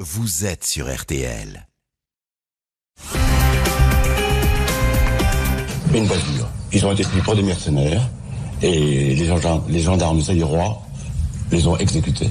vous êtes sur RTL. Une voiture. Ils ont été pris pour des mercenaires et les gendarmes, les gendarmes zaïrois les ont exécutés.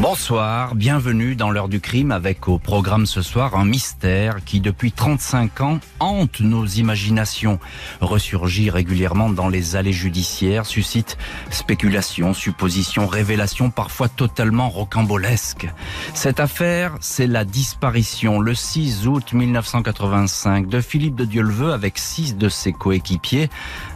Bonsoir, bienvenue dans l'heure du crime avec au programme ce soir un mystère qui depuis 35 ans hante nos imaginations, ressurgit régulièrement dans les allées judiciaires, suscite spéculations, suppositions, révélations parfois totalement rocambolesques. Cette affaire, c'est la disparition le 6 août 1985 de Philippe de Dieuleveux avec six de ses coéquipiers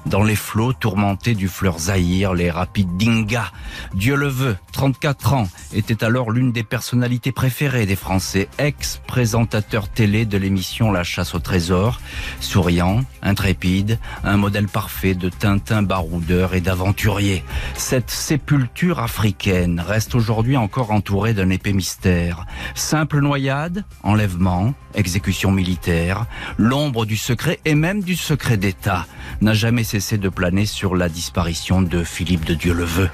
dans les flots tourmentés du fleur Zahir, les rapides d'Inga. Dieuleveux, 34 ans, était alors l'une des personnalités préférées des Français, ex-présentateur télé de l'émission La chasse au trésor, souriant, intrépide, un modèle parfait de Tintin baroudeur et d'aventurier. Cette sépulture africaine reste aujourd'hui encore entourée d'un épais mystère. Simple noyade, enlèvement, exécution militaire, l'ombre du secret et même du secret d'État n'a jamais cessé de planer sur la disparition de Philippe de Dieuleveux.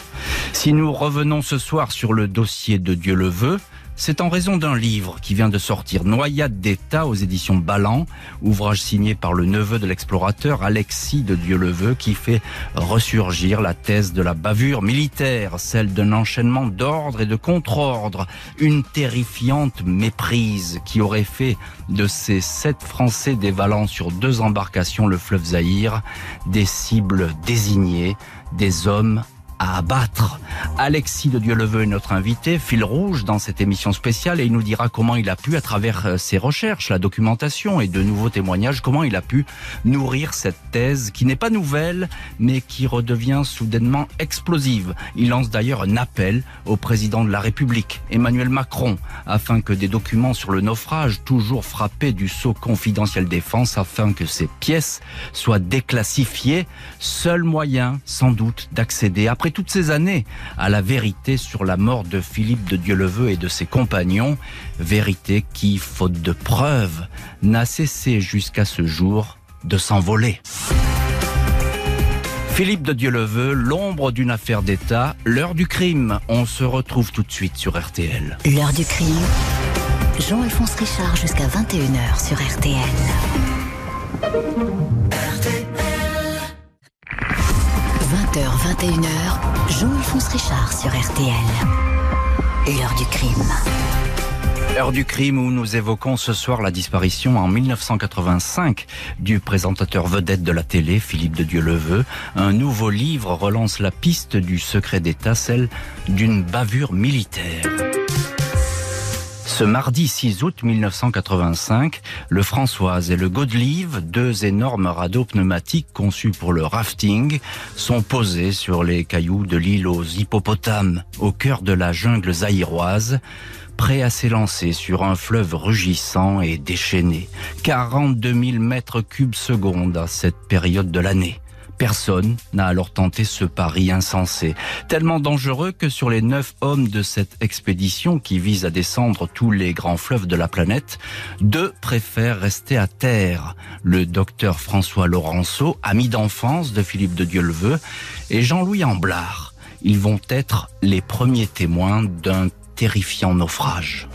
Si nous revenons ce soir sur le dossier de Dieu le veut, c'est en raison d'un livre qui vient de sortir, Noyade d'État aux éditions Ballant, ouvrage signé par le neveu de l'explorateur Alexis de Dieuleveux qui fait ressurgir la thèse de la bavure militaire, celle d'un enchaînement d'ordre et de contre-ordre, une terrifiante méprise qui aurait fait de ces sept Français dévalant sur deux embarcations le fleuve Zahir des cibles désignées, des hommes à abattre. Alexis de Dieuleveux est notre invité, fil rouge dans cette émission spéciale et il nous dira comment il a pu, à travers euh, ses recherches, la documentation et de nouveaux témoignages, comment il a pu nourrir cette thèse qui n'est pas nouvelle mais qui redevient soudainement explosive. Il lance d'ailleurs un appel au président de la République, Emmanuel Macron, afin que des documents sur le naufrage, toujours frappés du sceau confidentiel défense, afin que ces pièces soient déclassifiées. Seul moyen, sans doute, d'accéder après toutes ces années à la vérité sur la mort de Philippe de Dieuleveux et de ses compagnons, vérité qui, faute de preuves, n'a cessé jusqu'à ce jour de s'envoler. Philippe de Dieuleveux, l'ombre d'une affaire d'État, l'heure du crime. On se retrouve tout de suite sur RTL. L'heure du crime. Jean-Alphonse Richard jusqu'à 21h sur RTL. RTL. 20h, 21h, Jean-Alphonse Richard sur RTL. L'heure du crime. L'heure du crime où nous évoquons ce soir la disparition en 1985 du présentateur vedette de la télé, Philippe de Dieuleveux. Un nouveau livre relance la piste du secret d'État, celle d'une bavure militaire. Ce mardi 6 août 1985, le Françoise et le Godelive, deux énormes radeaux pneumatiques conçus pour le rafting, sont posés sur les cailloux de l'île aux hippopotames, au cœur de la jungle zaïroise, prêts à s'élancer sur un fleuve rugissant et déchaîné. 42 000 mètres cubes secondes à cette période de l'année. Personne n'a alors tenté ce pari insensé, tellement dangereux que sur les neuf hommes de cette expédition qui vise à descendre tous les grands fleuves de la planète, deux préfèrent rester à terre. Le docteur François Laurenceau, ami d'enfance de Philippe de Dieuleveux, et Jean-Louis Amblard. Ils vont être les premiers témoins d'un terrifiant naufrage.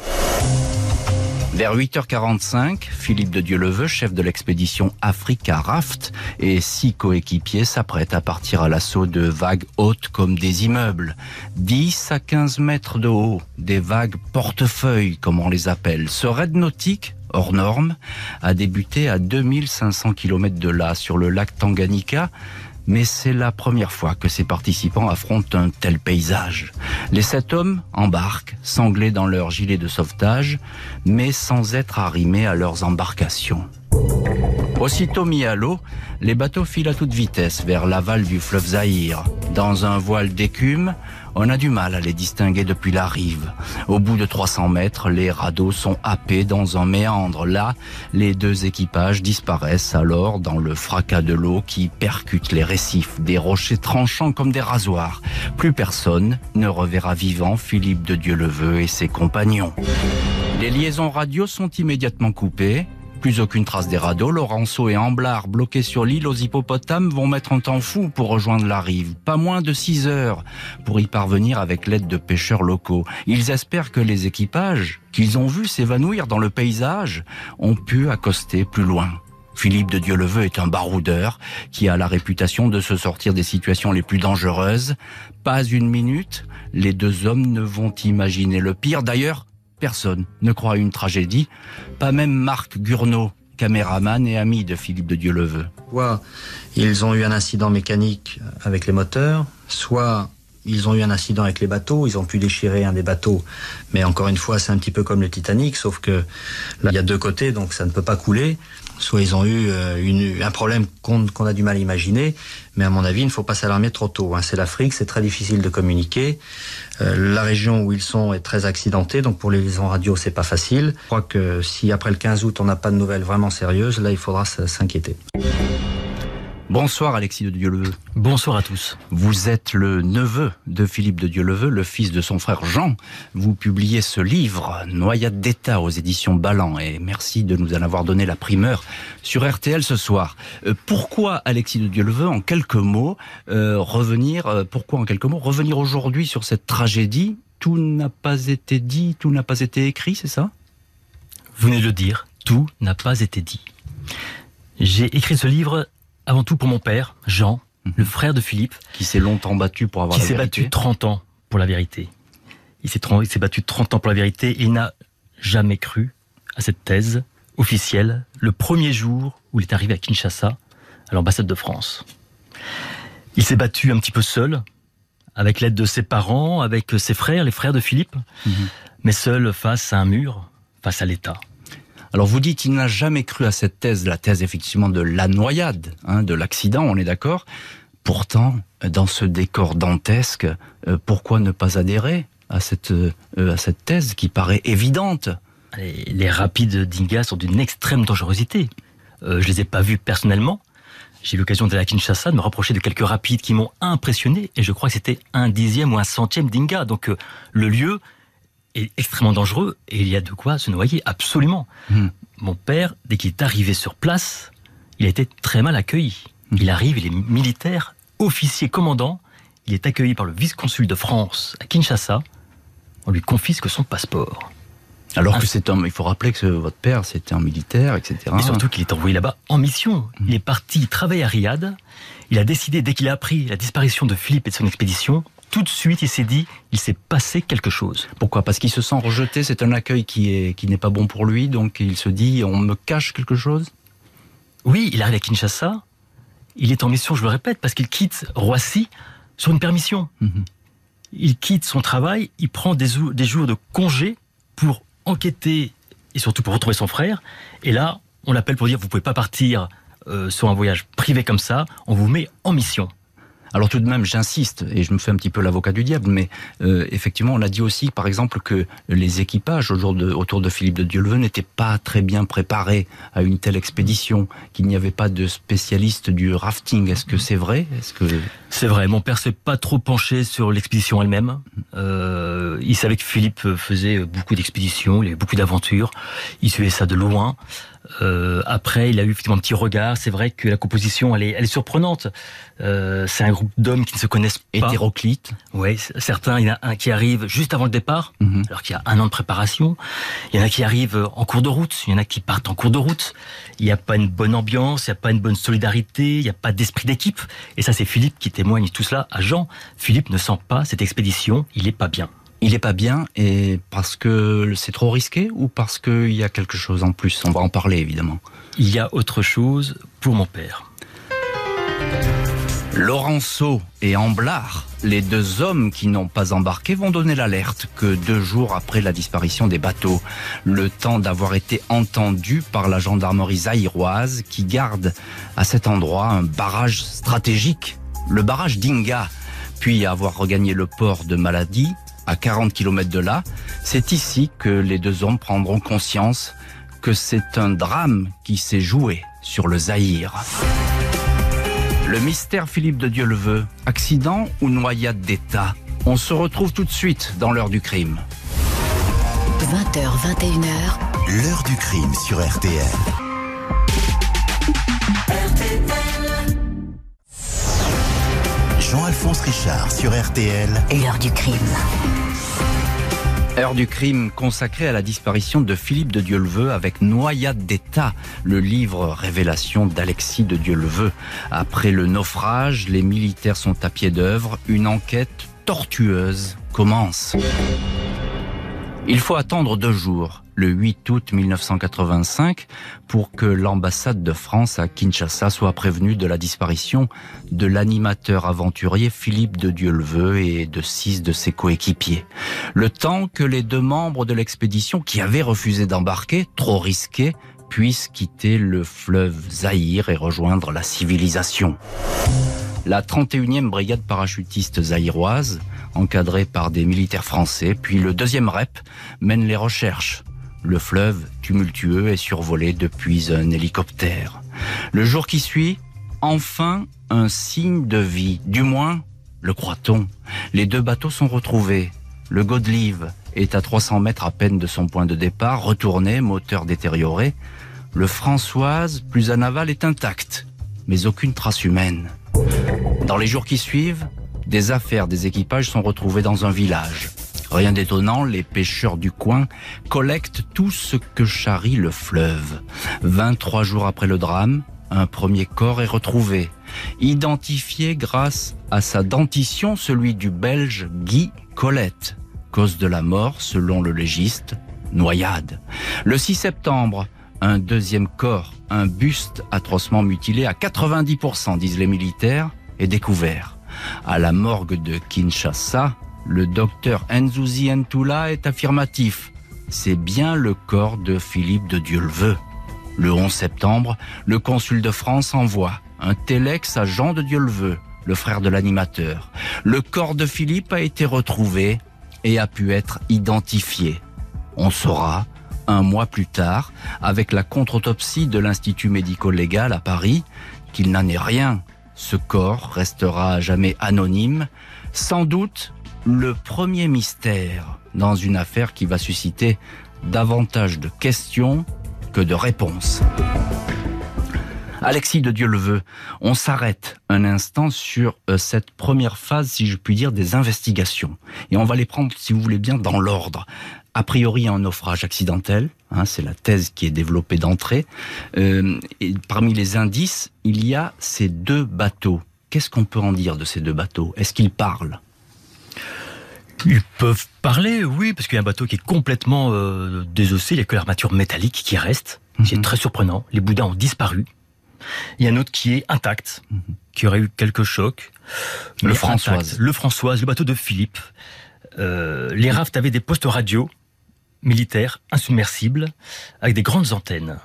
Vers 8h45, Philippe de Dieuleveux, chef de l'expédition Africa Raft, et six coéquipiers s'apprêtent à partir à l'assaut de vagues hautes comme des immeubles. 10 à 15 mètres de haut, des vagues portefeuilles, comme on les appelle. Ce raid nautique hors norme, a débuté à 2500 km de là, sur le lac Tanganyika, mais c'est la première fois que ces participants affrontent un tel paysage. Les sept hommes embarquent, sanglés dans leur gilet de sauvetage, mais sans être arrimés à leurs embarcations. Aussitôt mis à l'eau, les bateaux filent à toute vitesse vers l'aval du fleuve Zahir. Dans un voile d'écume, on a du mal à les distinguer depuis la rive. Au bout de 300 mètres, les radeaux sont happés dans un méandre. Là, les deux équipages disparaissent alors dans le fracas de l'eau qui percute les récifs, des rochers tranchants comme des rasoirs. Plus personne ne reverra vivant Philippe de Dieuleveux et ses compagnons. Les liaisons radio sont immédiatement coupées. Plus aucune trace des radeaux. Laurenceau et Amblard, bloqués sur l'île aux hippopotames, vont mettre un temps fou pour rejoindre la rive. Pas moins de 6 heures pour y parvenir avec l'aide de pêcheurs locaux. Ils espèrent que les équipages, qu'ils ont vus s'évanouir dans le paysage, ont pu accoster plus loin. Philippe de Dieuleveux est un baroudeur qui a la réputation de se sortir des situations les plus dangereuses. Pas une minute, les deux hommes ne vont imaginer le pire. D'ailleurs, personne ne croit à une tragédie, pas même Marc Gurnot, caméraman et ami de Philippe de Dieuleveux. Soit ils ont eu un incident mécanique avec les moteurs, soit ils ont eu un incident avec les bateaux, ils ont pu déchirer un des bateaux. Mais encore une fois, c'est un petit peu comme le Titanic, sauf que là, il y a deux côtés, donc ça ne peut pas couler. Soit ils ont eu euh, un problème qu'on a du mal à imaginer, mais à mon avis, il ne faut pas s'alarmer trop tôt. Hein. C'est l'Afrique, c'est très difficile de communiquer. Euh, la région où ils sont est très accidentée, donc pour les liaisons radio, c'est pas facile. Je crois que si après le 15 août, on n'a pas de nouvelles vraiment sérieuses, là, il faudra s'inquiéter. Bonsoir Alexis de Dieuleveux. Bonsoir à tous. Vous êtes le neveu de Philippe de Dieuleveux, le fils de son frère Jean. Vous publiez ce livre, Noyade d'État aux éditions Ballant, et merci de nous en avoir donné la primeur sur RTL ce soir. Euh, pourquoi Alexis de Dieuleveux, en quelques mots, euh, revenir, euh, pourquoi en quelques mots, revenir aujourd'hui sur cette tragédie? Tout n'a pas été dit, tout n'a pas été écrit, c'est ça? Vous venez de le dire, tout n'a pas été dit. J'ai écrit ce livre avant tout pour mon père, Jean, mhm. le frère de Philippe. Qui s'est longtemps battu pour avoir la vérité. Qui s'est battu 30 ans pour la vérité. Il s'est battu 30 ans pour la vérité et il n'a jamais cru à cette thèse officielle le premier jour où il est arrivé à Kinshasa, à l'ambassade de France. Il s'est battu un petit peu seul, avec l'aide de ses parents, avec ses frères, les frères de Philippe, mhm. mais seul face à un mur, face à l'État. Alors vous dites, il n'a jamais cru à cette thèse, la thèse effectivement de la noyade, hein, de l'accident, on est d'accord. Pourtant, dans ce décor dantesque, euh, pourquoi ne pas adhérer à cette, euh, à cette thèse qui paraît évidente? Les, rapides d'Inga sont d'une extrême dangerosité. Euh, je les ai pas vus personnellement. J'ai eu l'occasion d'aller à Kinshasa, de me rapprocher de quelques rapides qui m'ont impressionné, et je crois que c'était un dixième ou un centième d'Inga. Donc le lieu est extrêmement dangereux et il y a de quoi se noyer, absolument. Hmm. Mon père, dès qu'il est arrivé sur place, il a été très mal accueilli. Hmm. Il arrive, il est militaire, officier commandant, il est accueilli par le vice-consul de France à Kinshasa, on lui confisque son passeport. Alors que c'est un, il faut rappeler que votre père c'était un militaire, etc. Mais surtout qu'il est envoyé là-bas en mission. Hmm. Il est parti travailler à Riyad. Il a décidé, dès qu'il a appris la disparition de Philippe et de son expédition, tout de suite, il s'est dit, il s'est passé quelque chose. Pourquoi? Parce qu'il se sent rejeté, c'est un accueil qui est qui n'est pas bon pour lui, donc il se dit, on me cache quelque chose? Oui, il arrive à Kinshasa. Il est en mission, je le répète, parce qu'il quitte Roissy sur une permission. Mhm. Il quitte son travail, il prend des, des jours de congé pour enquêter et surtout pour retrouver son frère. Et là, on l'appelle pour dire, vous pouvez pas partir euh, sur un voyage privé comme ça, on vous met en mission. Alors tout de même, j'insiste, et je me fais un petit peu l'avocat du diable, mais euh, effectivement, on a dit aussi, par exemple, que les équipages autour de, autour de Philippe de Dieuleveux n'étaient pas très bien préparés à une telle expédition, qu'il n'y avait pas de spécialistes du rafting. Est-ce que c'est vrai? Est-ce que c'est vrai Mon père s'est pas trop penché sur l'expédition elle-même. Euh, il savait que Philippe faisait beaucoup d'expéditions, il avait beaucoup d'aventures. Il suivait ça de loin. Euh, après, il a eu effectivement un petit regard. C'est vrai que la composition, elle est, elle est surprenante. Euh, c'est un groupe d'hommes qui ne se connaissent pas. Hétéroclite. Oui, certains, il y en a un qui arrive juste avant le départ, mhm. alors qu'il y a un an de préparation. Il y en a qui arrivent en cours de route. Il y en a qui partent en cours de route. Il n'y a pas une bonne ambiance, il n'y a pas une bonne solidarité, il n'y a pas d'esprit d'équipe. Et ça, c'est Philippe qui témoigne tout cela à Jean. Philippe ne sent pas cette expédition. Il est pas bien il est pas bien et parce que c'est trop risqué ou parce qu'il y a quelque chose en plus? On va en parler évidemment. Il y a autre chose pour mon père. Laurenceau et Amblard, les deux hommes qui n'ont pas embarqué, vont donner l'alerte que deux jours après la disparition des bateaux, le temps d'avoir été entendus par la gendarmerie zaïroise qui garde à cet endroit un barrage stratégique, le barrage d'Inga, puis avoir regagné le port de Maladi, à 40 km de là, c'est ici que les deux hommes prendront conscience que c'est un drame qui s'est joué sur le Zaïre. Le mystère Philippe de Dieu le veut, accident ou noyade d'État On se retrouve tout de suite dans l'heure du crime. 20h, 21h. L'heure du crime sur RTL. Jean-Alphonse Richard sur RTL. L'heure du crime. Heure du crime consacrée à la disparition de Philippe de Dieuleveux avec Noyade d'État, le livre révélation d'Alexis de Dieuleveux. Après le naufrage, les militaires sont à pied d'œuvre. Une enquête tortueuse commence. Il faut attendre deux jours, le 8 août 1985, pour que l'ambassade de France à Kinshasa soit prévenue de la disparition de l'animateur aventurier Philippe de Dieuleveux et de six de ses coéquipiers. Le temps que les deux membres de l'expédition qui avaient refusé d'embarquer, trop risqué, puissent quitter le fleuve Zaïre et rejoindre la civilisation. La 31e brigade parachutiste zaïroise encadré par des militaires français, puis le deuxième REP mène les recherches. Le fleuve, tumultueux, est survolé depuis un hélicoptère. Le jour qui suit, enfin un signe de vie, du moins le croit-on. Les deux bateaux sont retrouvés. Le Godelive est à 300 mètres à peine de son point de départ, retourné, moteur détérioré. Le Françoise, plus à naval, est intact, mais aucune trace humaine. Dans les jours qui suivent, des affaires des équipages sont retrouvées dans un village. Rien d'étonnant, les pêcheurs du coin collectent tout ce que charrie le fleuve. 23 jours après le drame, un premier corps est retrouvé, identifié grâce à sa dentition, celui du Belge Guy Colette. Cause de la mort, selon le légiste, noyade. Le 6 septembre, un deuxième corps, un buste atrocement mutilé à 90%, disent les militaires, est découvert. À la morgue de Kinshasa, le docteur Nzouzi Ntoula est affirmatif. C'est bien le corps de Philippe de Dieuleveux. Le 11 septembre, le consul de France envoie un téléx à Jean de Dieuleveux, le frère de l'animateur. Le corps de Philippe a été retrouvé et a pu être identifié. On saura, un mois plus tard, avec la contre-autopsie de l'Institut médico-légal à Paris, qu'il n'en est rien ce corps restera à jamais anonyme, sans doute le premier mystère dans une affaire qui va susciter davantage de questions que de réponses. Alexis de Dieu le veut, on s'arrête un instant sur euh, cette première phase, si je puis dire, des investigations. Et on va les prendre, si vous voulez bien, dans l'ordre a priori un naufrage accidentel. Hein, c'est la thèse qui est développée d'entrée. Euh, et parmi les indices, il y a ces deux bateaux. Qu'est-ce qu'on peut en dire de ces deux bateaux? Est-ce qu'ils parlent? Ils peuvent parler, oui, parce qu'il y a un bateau qui est complètement euh, désossé, il n'y a que l'armature métallique qui reste. C'est mhm. très surprenant. Les boudins ont disparu. Il y a un autre qui est intact, mhm. qui aurait eu quelques chocs. Le Françoise. Le Françoise, le bateau de Philippe. Euh, les rafts avaient des postes radio militaire, insubmersible, avec des grandes antennes.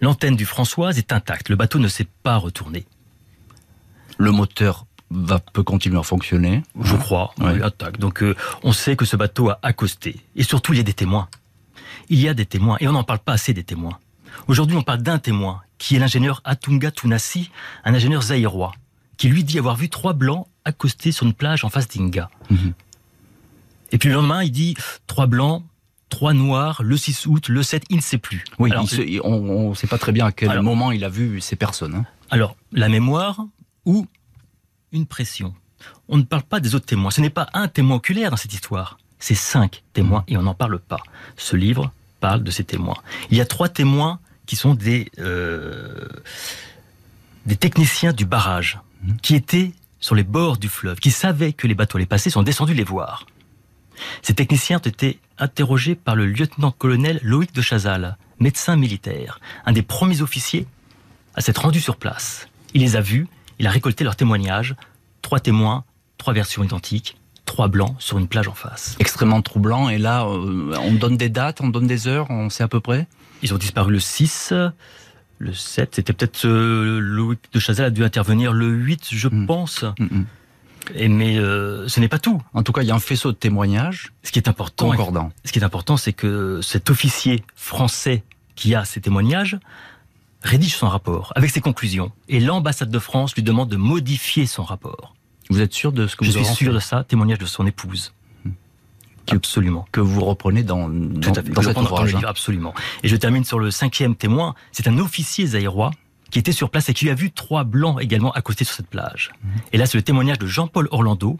L'antenne du Françoise est intacte, le bateau ne s'est pas retourné. Le moteur va peut continuer à fonctionner? Je crois, oui, attaque. Donc euh, on sait que ce bateau a accosté. Et surtout, il y a des témoins. Il y a des témoins, et on n'en parle pas assez des témoins. Aujourd'hui, on parle d'un témoin, qui est l'ingénieur Atunga Tunasi, un ingénieur zaïrois, qui lui dit avoir vu trois blancs accostés sur une plage en face d'Inga. Mhm. Et puis le lendemain, il dit trois blancs trois noirs, le 6 août, le 7, il ne sait plus. Oui, on ne sait pas très bien à quel moment il a vu ces personnes. Hein. Alors, la mémoire ou une pression. On ne parle pas des autres témoins. Ce n'est pas un témoin oculaire dans cette histoire. C'est cinq témoins et on n'en parle pas. Ce livre parle de ces témoins. Il y a trois témoins qui sont des, euh, des techniciens du barrage, mmh. qui étaient sur les bords du fleuve, qui savaient que les bateaux allaient passer, sont descendus les voir. Ces techniciens ont été interrogés par le lieutenant-colonel Loïc de Chazal, médecin militaire, un des premiers officiers à s'être rendu sur place. Il les a vus, il a récolté leurs témoignages, trois témoins, trois versions identiques, trois blancs sur une plage en face. Extrêmement troublant, et là, euh, on donne des dates, on donne des heures, on sait à peu près? Ils ont disparu le 6, le 7, c'était peut-être euh, Loïc de Chazal a dû intervenir le 8, je hmm. pense. Hmm, hmm. Et mais euh, ce n'est pas tout. En tout cas, il y a un faisceau de témoignages. Ce qui est important, concordant. Ce qui est important, c'est que cet officier français qui a ces témoignages rédige son rapport avec ses conclusions. Et l'ambassade de France lui demande de modifier son rapport. Vous êtes sûr de ce que Je vous suis sûr de ça. Témoignage de son épouse. Hmm. absolument. Que vous reprenez dans, dans, cet ouvrage. Hein. absolument. Et je termine sur le cinquième témoin. C'est un officier zaïrois qui était sur place et qui a vu trois blancs également accostés sur cette plage. Et là, c'est le témoignage de Jean-Paul Orlando.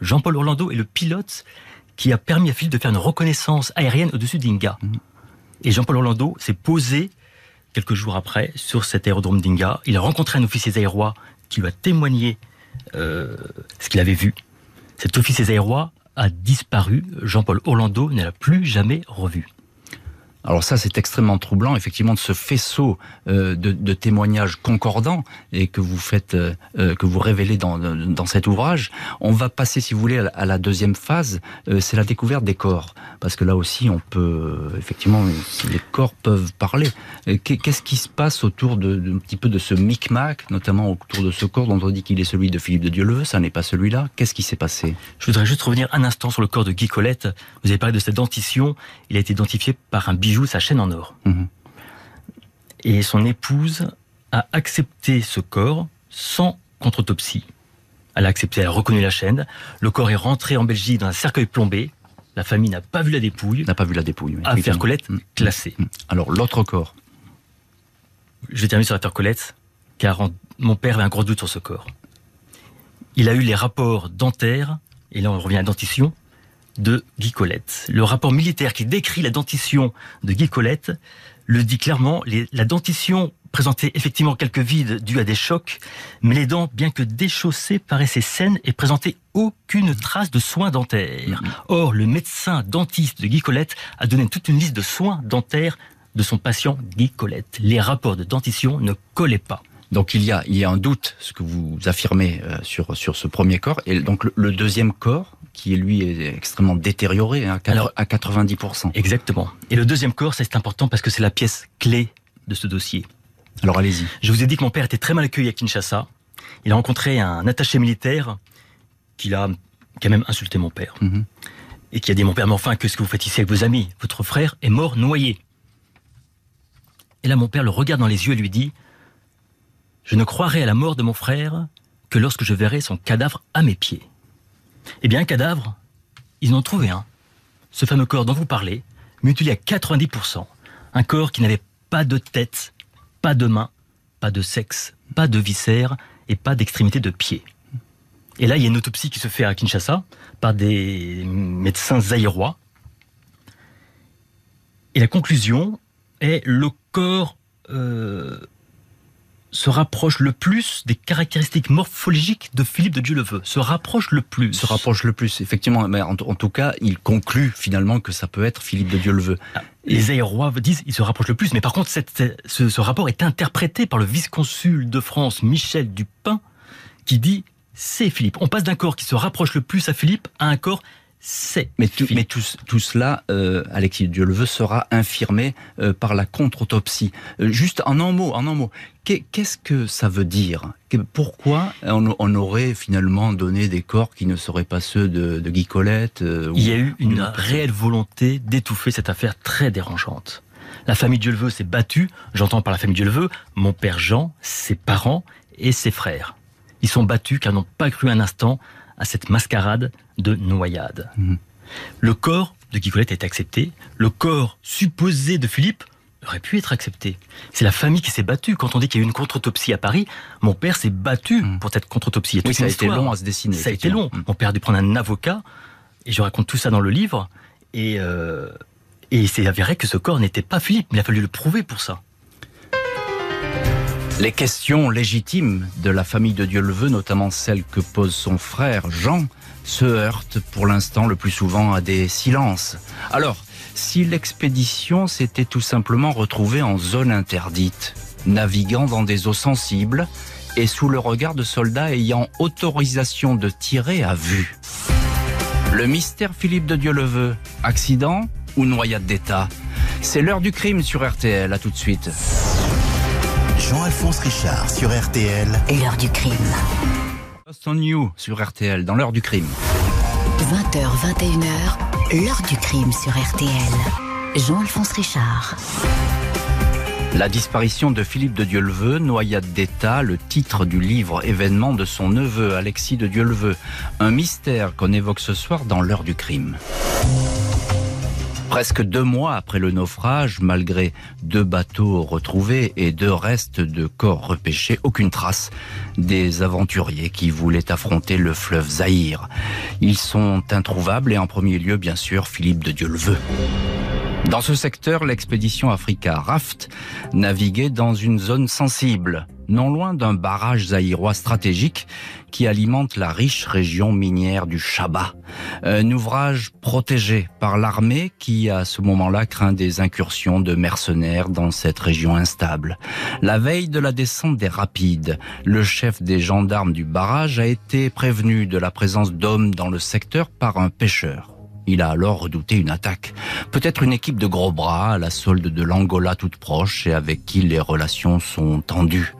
Jean-Paul Orlando est le pilote qui a permis à Philippe de faire une reconnaissance aérienne au-dessus d'Inga. Et Jean-Paul Orlando s'est posé quelques jours après sur cet aérodrome d'Inga. Il a rencontré un officier aérois qui lui a témoigné euh, ce qu'il avait vu. Cet officier aérois a disparu. Jean-Paul Orlando ne l'a plus jamais revu. Alors ça, c'est extrêmement troublant, effectivement, de ce faisceau euh, de, témoignages concordants et que vous faites, euh, euh que vous révélez dans, dans cet ouvrage. On va passer, si vous voulez, à la deuxième phase, c'est la découverte des corps, parce que là aussi, on peut, effectivement, les corps peuvent parler. Qu'est-ce qui se passe autour de, un petit peu de ce micmac, notamment autour de ce corps dont on dit qu'il est celui de Philippe de Dieuleveux, ça n'est pas celui-là. Qu'est-ce qui s'est passé? Je voudrais juste revenir un instant sur le corps de Guy Colette. Vous avez parlé de cette dentition. Il a été identifié par un bijou sa chaîne en or. Mmh. Et son épouse a accepté ce corps sans contre-autopsie. Elle a accepté, elle a reconnu la chaîne. Le corps est rentré en Belgique dans un cercueil plombé. La famille n'a pas vu la dépouille. N'a pas vu la dépouille. Affaire Colette mmh. classée. Mmh. Alors l'autre corps. Je vais terminer sur l'affaire Colette, car mon père avait un gros doute sur ce corps. Il a eu les rapports dentaires, et là on revient à la dentition, de Guy Colette. Le rapport militaire qui décrit la dentition de Guy Colette le dit clairement, la dentition présentait effectivement quelques vides dus à des chocs, mais les dents, bien que déchaussées, paraissaient saines et présentaient aucune trace de soins dentaires. Or, le médecin dentiste de Guy Colette a donné toute une liste de soins dentaires de son patient Guy Colette. Les rapports de dentition ne collaient pas. Donc il y a, il y a un doute, ce que vous affirmez euh, sur, sur ce premier corps. Et donc le, le deuxième corps, qui lui est extrêmement détérioré hein, Alors, à 90%. Exactement. Et le deuxième corps, c'est important parce que c'est la pièce clé de ce dossier. Alors allez-y. Je vous ai dit que mon père était très mal accueilli à Kinshasa. Il a rencontré un attaché militaire qui a, a même insulté mon père. Mm -hmm. Et qui a dit, mon père, mais enfin, qu'est-ce que vous faites ici avec vos amis? Votre frère est mort noyé. Et là, mon père le regarde dans les yeux et lui dit, je ne croirai à la mort de mon frère que lorsque je verrai son cadavre à mes pieds. Eh bien, un cadavre, ils en ont trouvé un. Ce fameux corps dont vous parlez, mutilé à 90%. Un corps qui n'avait pas de tête, pas de main, pas de sexe, pas de viscères et pas d'extrémité de pied. Et là, il y a une autopsie qui se fait à Kinshasa par des médecins zaïrois. Et la conclusion est le corps euh, se rapproche le plus des caractéristiques morphologiques de Philippe de Dieuleveux. Se rapproche le plus. Se rapproche le plus, effectivement. Mais en, en, tout cas, il conclut finalement que ça peut être Philippe de Dieuleveux. Ah, les aérois disent il se rapproche le plus, mais par contre, cette, ce, ce rapport est interprété par le vice-consul de France, Michel Dupin, qui dit c'est Philippe. On passe d'un corps qui se rapproche le plus à Philippe à un corps c'est. Mais, tout, mais tout, tout cela, euh, Alexis Dieu le veut, sera infirmé euh, par la contre-autopsie. Euh, juste en un mot, en un mot, qu'est-ce que ça veut dire? Pourquoi on, on, aurait finalement donné des corps qui ne seraient pas ceux de, de Guy Colette Il y a eu une réelle volonté d'étouffer cette affaire très dérangeante. La famille Dieuleveux s'est battue, j'entends par la famille Dieuleveux, mon père Jean, ses parents et ses frères. Ils sont battus car n'ont pas cru un instant à cette mascarade de noyade. Mmh. Le corps de Guy Colette a été accepté. Le corps supposé de Philippe aurait pu être accepté. C'est la famille qui s'est battue. Quand on dit qu'il y a eu une contre-autopsie à Paris, mon père s'est battu mmh. pour cette contre-autopsie. Oui, ça a été long à se dessiner. Ça a été long. Mmh. Mon père a dû prendre un avocat, et je raconte tout ça dans le livre, et, euh, et il s'est avéré que ce corps n'était pas Philippe, mais il a fallu le prouver pour ça. Les questions légitimes de la famille de Dieu le veut, notamment celles que pose son frère Jean, se heurtent pour l'instant le plus souvent à des silences. Alors, si l'expédition s'était tout simplement retrouvée en zone interdite, naviguant dans des eaux sensibles et sous le regard de soldats ayant autorisation de tirer à vue. Le mystère Philippe de Dieu le veut, accident ou noyade d'État? C'est l'heure du crime sur RTL, à tout de suite. Jean-Alphonse Richard sur RTL. L'heure du crime. Lost on You sur RTL, dans l'heure du crime. 20h, 21h, l'heure du crime sur RTL. Jean-Alphonse Richard. La disparition de Philippe de Dieuleveux, noyade d'État, le titre du livre événement de son neveu Alexis de Dieuleveux. Un mystère qu'on évoque ce soir dans l'heure du crime. Presque deux mois après le naufrage, malgré deux bateaux retrouvés et deux restes de corps repêchés, aucune trace des aventuriers qui voulaient affronter le fleuve Zaïre. Ils sont introuvables et en premier lieu, bien sûr, Philippe de Dieu le veut. Dans ce secteur, l'expédition Africa Raft naviguait dans une zone sensible, non loin d'un barrage zaïrois stratégique qui alimente la riche région minière du Chaba. Un ouvrage protégé par l'armée qui, à ce moment-là, craint des incursions de mercenaires dans cette région instable. La veille de la descente des rapides, le chef des gendarmes du barrage a été prévenu de la présence d'hommes dans le secteur par un pêcheur. Il a alors redouté une attaque. Peut-être une équipe de gros bras à la solde de l'Angola toute proche et avec qui les relations sont tendues.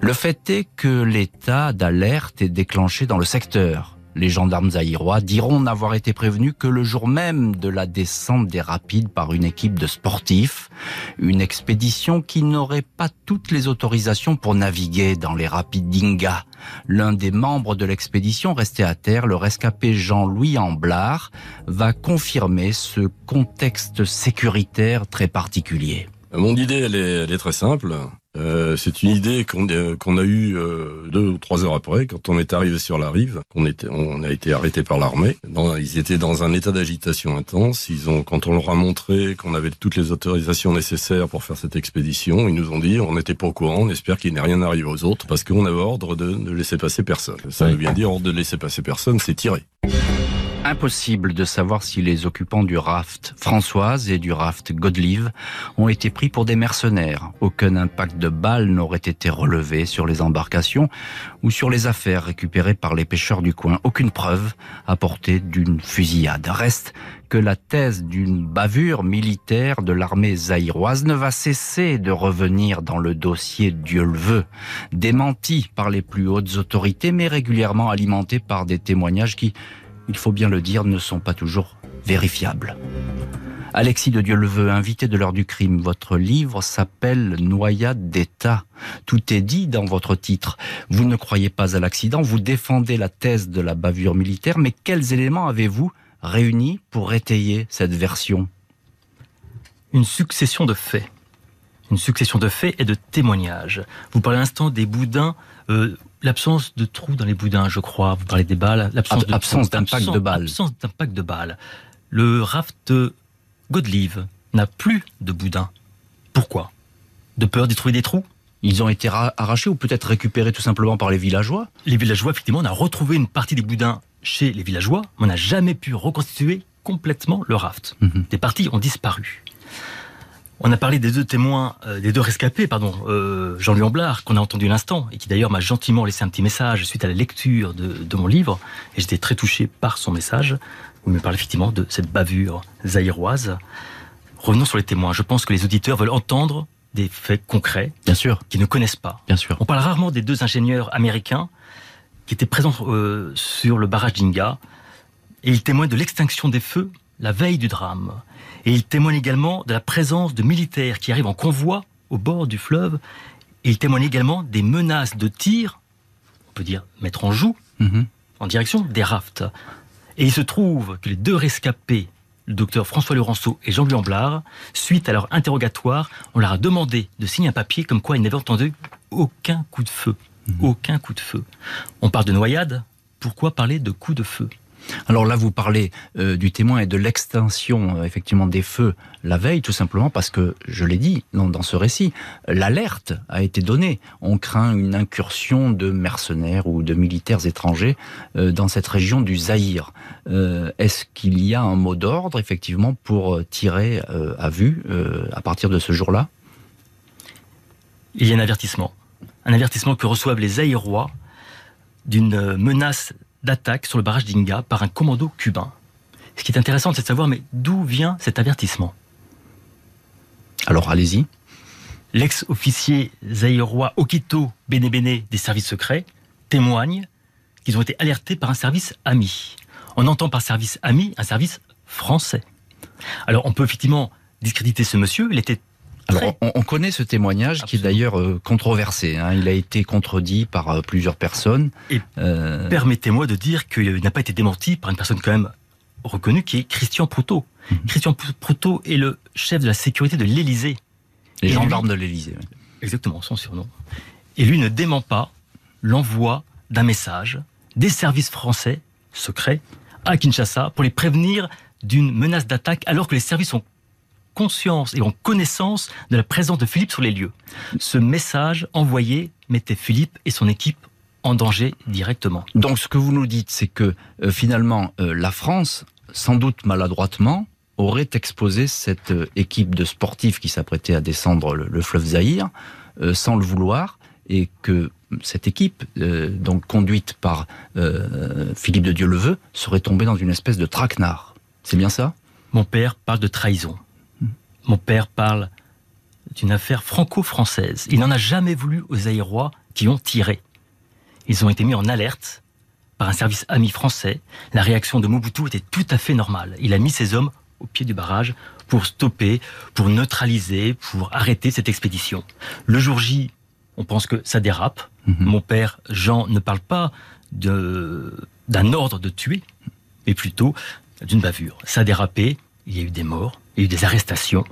Le fait est que l'état d'alerte est déclenché dans le secteur. Les gendarmes zaïrois diront n'avoir été prévenus que le jour même de la descente des rapides par une équipe de sportifs, une expédition qui n'aurait pas toutes les autorisations pour naviguer dans les rapides d'Inga. L'un des membres de l'expédition resté à terre, le rescapé Jean-Louis Amblard, va confirmer ce contexte sécuritaire très particulier. Mon idée, elle est très simple. Euh, c'est une idée qu'on euh, a eue euh, deux ou trois heures après, quand on est arrivé sur la rive, était, on a été arrêté par l'armée. Ils étaient dans un état d'agitation intense. Ils ont, quand on leur a montré qu'on avait toutes les autorisations nécessaires pour faire cette expédition, ils nous ont dit on n'était pas au courant, on espère qu'il n'est rien arrivé aux autres, parce qu'on avait ordre de ne laisser passer personne. Ça veut bien dire ordre de laisser passer personne, c'est tirer. Impossible de savoir si les occupants du raft Françoise et du raft Godlive ont été pris pour des mercenaires. Aucun impact de balles n'aurait été relevé sur les embarcations ou sur les affaires récupérées par les pêcheurs du coin. Aucune preuve apportée d'une fusillade. Reste que la thèse d'une bavure militaire de l'armée zaïroise ne va cesser de revenir dans le dossier Dieu le veut, démenti par les plus hautes autorités mais régulièrement alimenté par des témoignages qui il faut bien le dire, ne sont pas toujours vérifiables. Alexis de Dieu le veut, invité de l'heure du crime. Votre livre s'appelle Noyade d'État. Tout est dit dans votre titre. Vous ne croyez pas à l'accident, vous défendez la thèse de la bavure militaire, mais quels éléments avez-vous réunis pour étayer cette version? Une succession de faits. Une succession de faits et de témoignages. Vous parlez à l'instant des boudins. Euh, l'absence de trous dans les boudins, je crois. Vous parlez des balles. L'absence d'absence d'impact de balles. Absence d'impact de balles. Le raft Godlive n'a plus de boudins. Pourquoi? De peur d'y trouver des trous? Ils ont été arrachés ou peut-être récupérés tout simplement par les villageois? Les villageois, effectivement, on a retrouvé une partie des boudins chez les villageois, mais on n'a jamais pu reconstituer complètement le raft. Mhm. Des parties ont disparu. On a parlé des deux témoins, euh, des deux rescapés, pardon, euh, Jean-Louis Amblard, qu'on a entendu l'instant, et qui d'ailleurs m'a gentiment laissé un petit message suite à la lecture de, mon livre, et j'étais très touché par son message, où il me parle effectivement de cette bavure zaïroise. Revenons sur les témoins. Je pense que les auditeurs veulent entendre des faits concrets, bien sûr, qu'ils ne connaissent pas. Bien sûr. On parle rarement des deux ingénieurs américains qui étaient présents euh, sur le barrage d'Inga, et ils témoignent de l'extinction des feux la veille du drame. Et il témoigne également de la présence de militaires qui arrivent en convoi au bord du fleuve. Et il témoigne également des menaces de tir, on peut dire mettre en joue, mhm. en direction des rafts. Et il se trouve que les deux rescapés, le docteur François Laurenceau et Jean-Louis Amblard, suite à leur interrogatoire, on leur a demandé de signer un papier comme quoi ils n'avaient entendu aucun coup de feu. Mhm. Aucun coup de feu. On parle de noyade, pourquoi parler de coup de feu? Alors là, vous parlez euh, du témoin et de l'extinction euh, effectivement des feux la veille, tout simplement parce que, je l'ai dit dans, ce récit, l'alerte a été donnée. On craint une incursion de mercenaires ou de militaires étrangers euh, dans cette région du Zaïre. Est-ce qu'il y a un mot d'ordre effectivement pour tirer à vue à partir de ce jour-là? Il y a un avertissement. Un avertissement que reçoivent les Zaïrois d'une menace d'attaque sur le barrage d'Inga par un commando cubain. Ce qui est intéressant, c'est de savoir, mais d'où vient cet avertissement? Alors allez-y. L'ex-officier zaïrois Okito Benebene des services secrets témoigne qu'ils ont été alertés par un service ami. On entend par service ami un service français. Alors on peut effectivement discréditer ce monsieur, il était alors, on, connaît ce témoignage qui est d'ailleurs euh, controversé. Hein. Il a été contredit par euh, plusieurs personnes. Et euh, permettez-moi de dire qu'il n'a pas été démenti par une personne quand même reconnue qui est Christian Proutot. Christian Proto est le chef de la sécurité de l'Élysée. Les Et gendarmes lui- de l'Élysée. oui. exactement son surnom. Et lui ne dément pas l'envoi d'un message des services français secrets à Kinshasa pour les prévenir d'une menace d'attaque alors que les services ont conscience et ont connaissance de la présence de Philippe sur les lieux. Ce message envoyé mettait Philippe et son équipe en danger directement. Donc ce que vous nous dites, c'est que euh, finalement, euh, la France, sans doute maladroitement, aurait exposé cette euh, équipe de sportifs qui s'apprêtait à descendre le, le fleuve Zaïre, euh, sans le vouloir, et que cette équipe, euh, donc conduite par euh, Philippe de Dieu-le-Veut, serait tombée dans une espèce de traquenard. C'est bien ça? Mon père parle de trahison. Mon père parle d'une affaire franco-française. Il n'en a jamais voulu aux Aérois qui ont tiré. Ils ont été mis en alerte par un service ami français. La réaction de Mobutu était tout à fait normale. Il a mis ses hommes au pied du barrage pour stopper, pour neutraliser, pour arrêter cette expédition. Le jour J, on pense que ça dérape. Mon père, Jean, ne parle pas d'un ordre de tuer, mais plutôt d'une bavure. Ça a dérapé, il y a eu des morts, il y a eu des arrestations.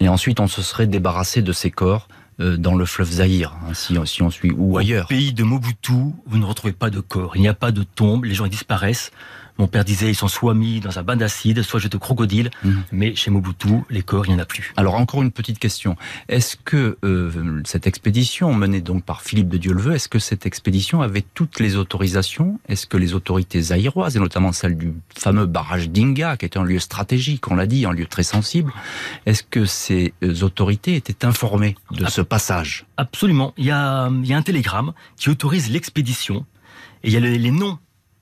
Et ensuite, on se serait débarrassé de ces corps euh, dans le fleuve Zaïre, hein, si, on- si on suit, ou ailleurs. Au pays de Mobutu, vous ne retrouvez pas de corps, il n'y a pas de tombe, les gens disparaissent. Mon père disait ils sont soit mis dans un bain d'acide, soit jetés au crocodile, Mhm. mais chez Mobutu, les corps, il n'y en a plus. Alors encore une petite question. Est-ce que euh, cette expédition menée donc par Philippe de Dieu-le-Veut, est-ce que cette expédition avait toutes les autorisations? Est-ce que les autorités zaïroises, et notamment celle du fameux barrage d'Inga, qui était un lieu stratégique, on l'a dit, un lieu très sensible, est-ce que ces euh, autorités étaient informées de ce passage? Absolument, il y a, il y a un télégramme qui autorise l'expédition, et il y a les, les noms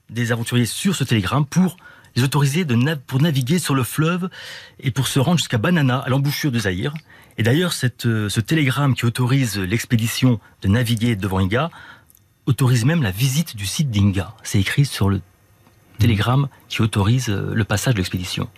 des aventuriers sur ce télégramme pour les autoriser de pour naviguer sur le fleuve et pour se rendre jusqu'à Banana, à l'embouchure de Zaïre. Et d'ailleurs, euh, ce télégramme qui autorise l'expédition de naviguer devant Inga autorise même la visite du site d'Inga. C'est écrit sur le télégramme qui autorise euh, le passage de l'expédition.